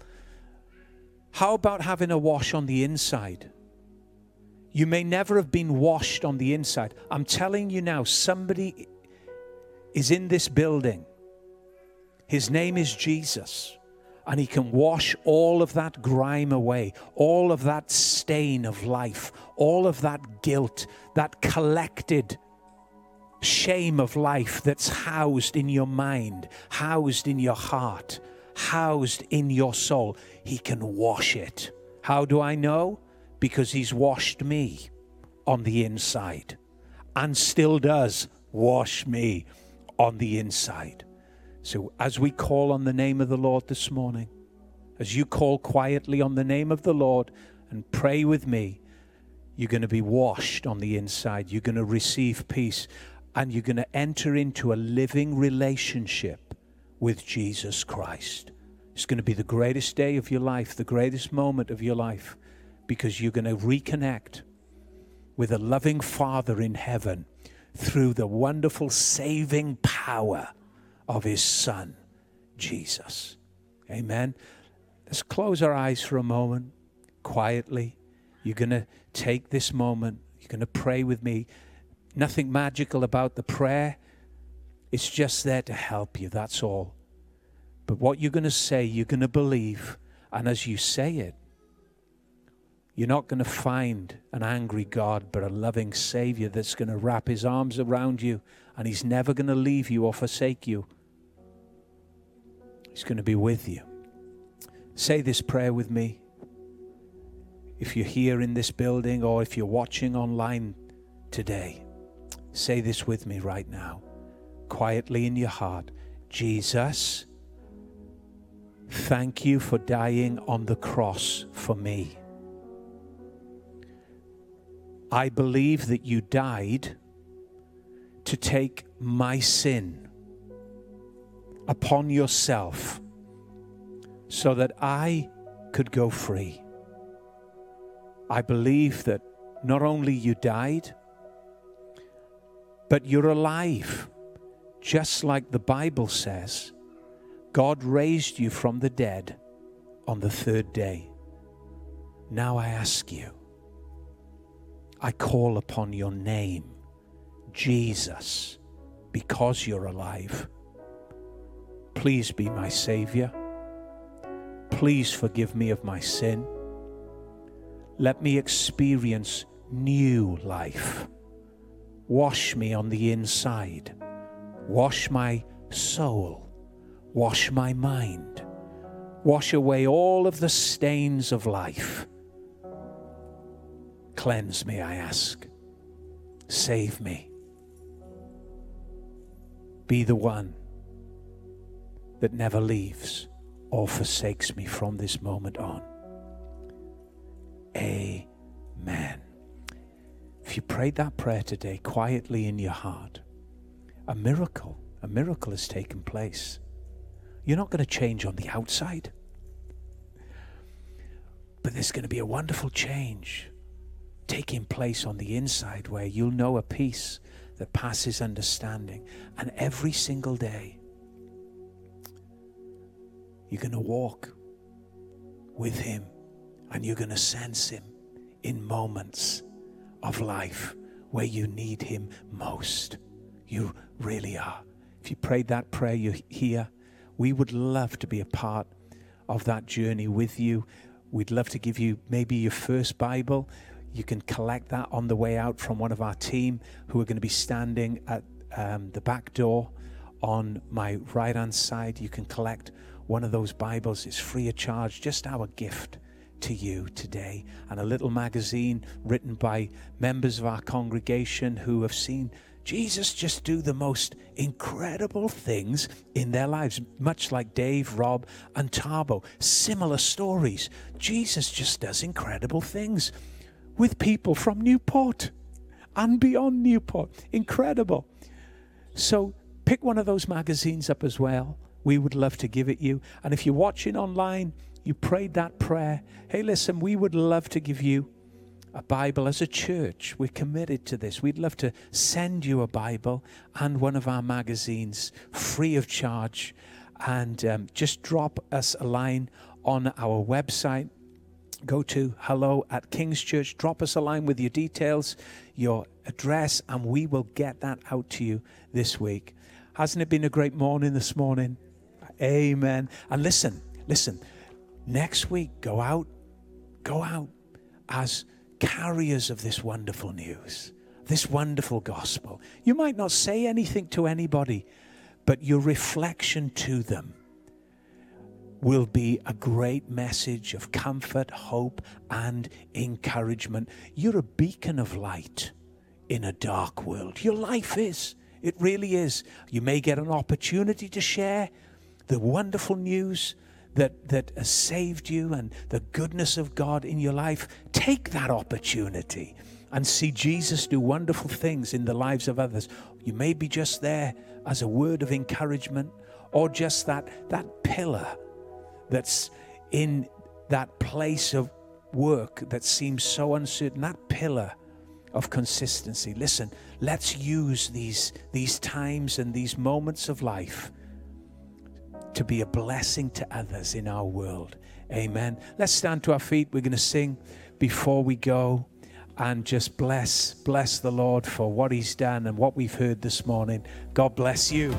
How about having a wash on the inside? You may never have been washed on the inside. I'm telling you now, somebody is in this building. His name is Jesus and He can wash all of that grime away, all of that stain of life, all of that guilt, that collected shame of life that's housed in your mind, housed in your heart, housed in your soul. He can wash it. How do I know? Because He's washed me on the inside and still does wash me on the inside. So, as we call on the name of the Lord this morning, as you call quietly on the name of the Lord and pray with me, you're going to be washed on the inside. You're going to receive peace and you're going to enter into a living relationship with Jesus Christ. It's going to be the greatest day of your life, the greatest moment of your life, because you're going to reconnect with a loving Father in heaven through the wonderful saving power of his Son, Jesus. Amen. Let's close our eyes for a moment quietly. You're going to take this moment, you're going to pray with me. Nothing magical about the prayer, it's just there to help you, that's all. But what you're going to say, you're going to believe. And as you say it, you're not going to find an angry God, but a loving Savior that's going to wrap his arms around you and he's never going to leave you or forsake you. He's going to be with you. Say this prayer with me. If you're here in this building or if you're watching online today, say this with me right now, quietly in your heart. Jesus, thank you for dying on the cross for me. I believe that you died to take my sin upon yourself so that I could go free. I believe that not only you died, but you're alive, just like the Bible says. God raised you from the dead on the third day. Now I ask you, I call upon your name, Jesus, because you're alive. Please be my Savior. Please forgive me of my sin. Let me experience new life. Wash me on the inside. Wash my soul. Wash my mind. Wash away all of the stains of life. Cleanse me, I ask. Save me. Be the one that never leaves or forsakes me from this moment on. Amen. If you prayed that prayer today quietly in your heart, a miracle, a miracle has taken place. You're not going to change on the outside, but there's going to be a wonderful change taking place on the inside where you'll know a peace that passes understanding. And every single day, you're going to walk with Him and you're going to sense Him in moments of life where you need Him most. You really are. If you prayed that prayer, you're here. We would love to be a part of that journey with you. We'd love to give you maybe your first Bible. You can collect that on the way out from one of our team who are going to be standing at um, the back door on my right hand side. You can collect one of those Bibles. It's free of charge, just our gift to you today. And a little magazine written by members of our congregation who have seen Jesus just do the most incredible things in their lives, much like Dave, Rob, and Tabo. Similar stories. Jesus just does incredible things with people from Newport and beyond Newport. Incredible. So pick one of those magazines up as well. We would love to give it you. And if you're watching online, you prayed that prayer. Hey, listen, we would love to give you a Bible as a church. We're committed to this. We'd love to send you a Bible and one of our magazines free of charge. And um, just drop us a line on our website. Go to hello at King's Church. Drop us a line with your details, your address, and we will get that out to you this week. Hasn't it been a great morning this morning? Amen. And listen, listen, next week, go out, go out as carriers of this wonderful news, this wonderful gospel. You might not say anything to anybody, but your reflection to them will be a great message of comfort, hope, and encouragement. You're a beacon of light in a dark world. Your life is. It really is. You may get an opportunity to share the wonderful news that, that has saved you and the goodness of God in your life, take that opportunity and see Jesus do wonderful things in the lives of others. You may be just there as a word of encouragement or just that, that pillar that's in that place of work that seems so uncertain, that pillar of consistency. Listen, let's use these, these times and these moments of life to be a blessing to others in our world. Amen. Let's stand to our feet. We're going to sing before we go and just bless bless the Lord for what he's done and what we've heard this morning. God bless you.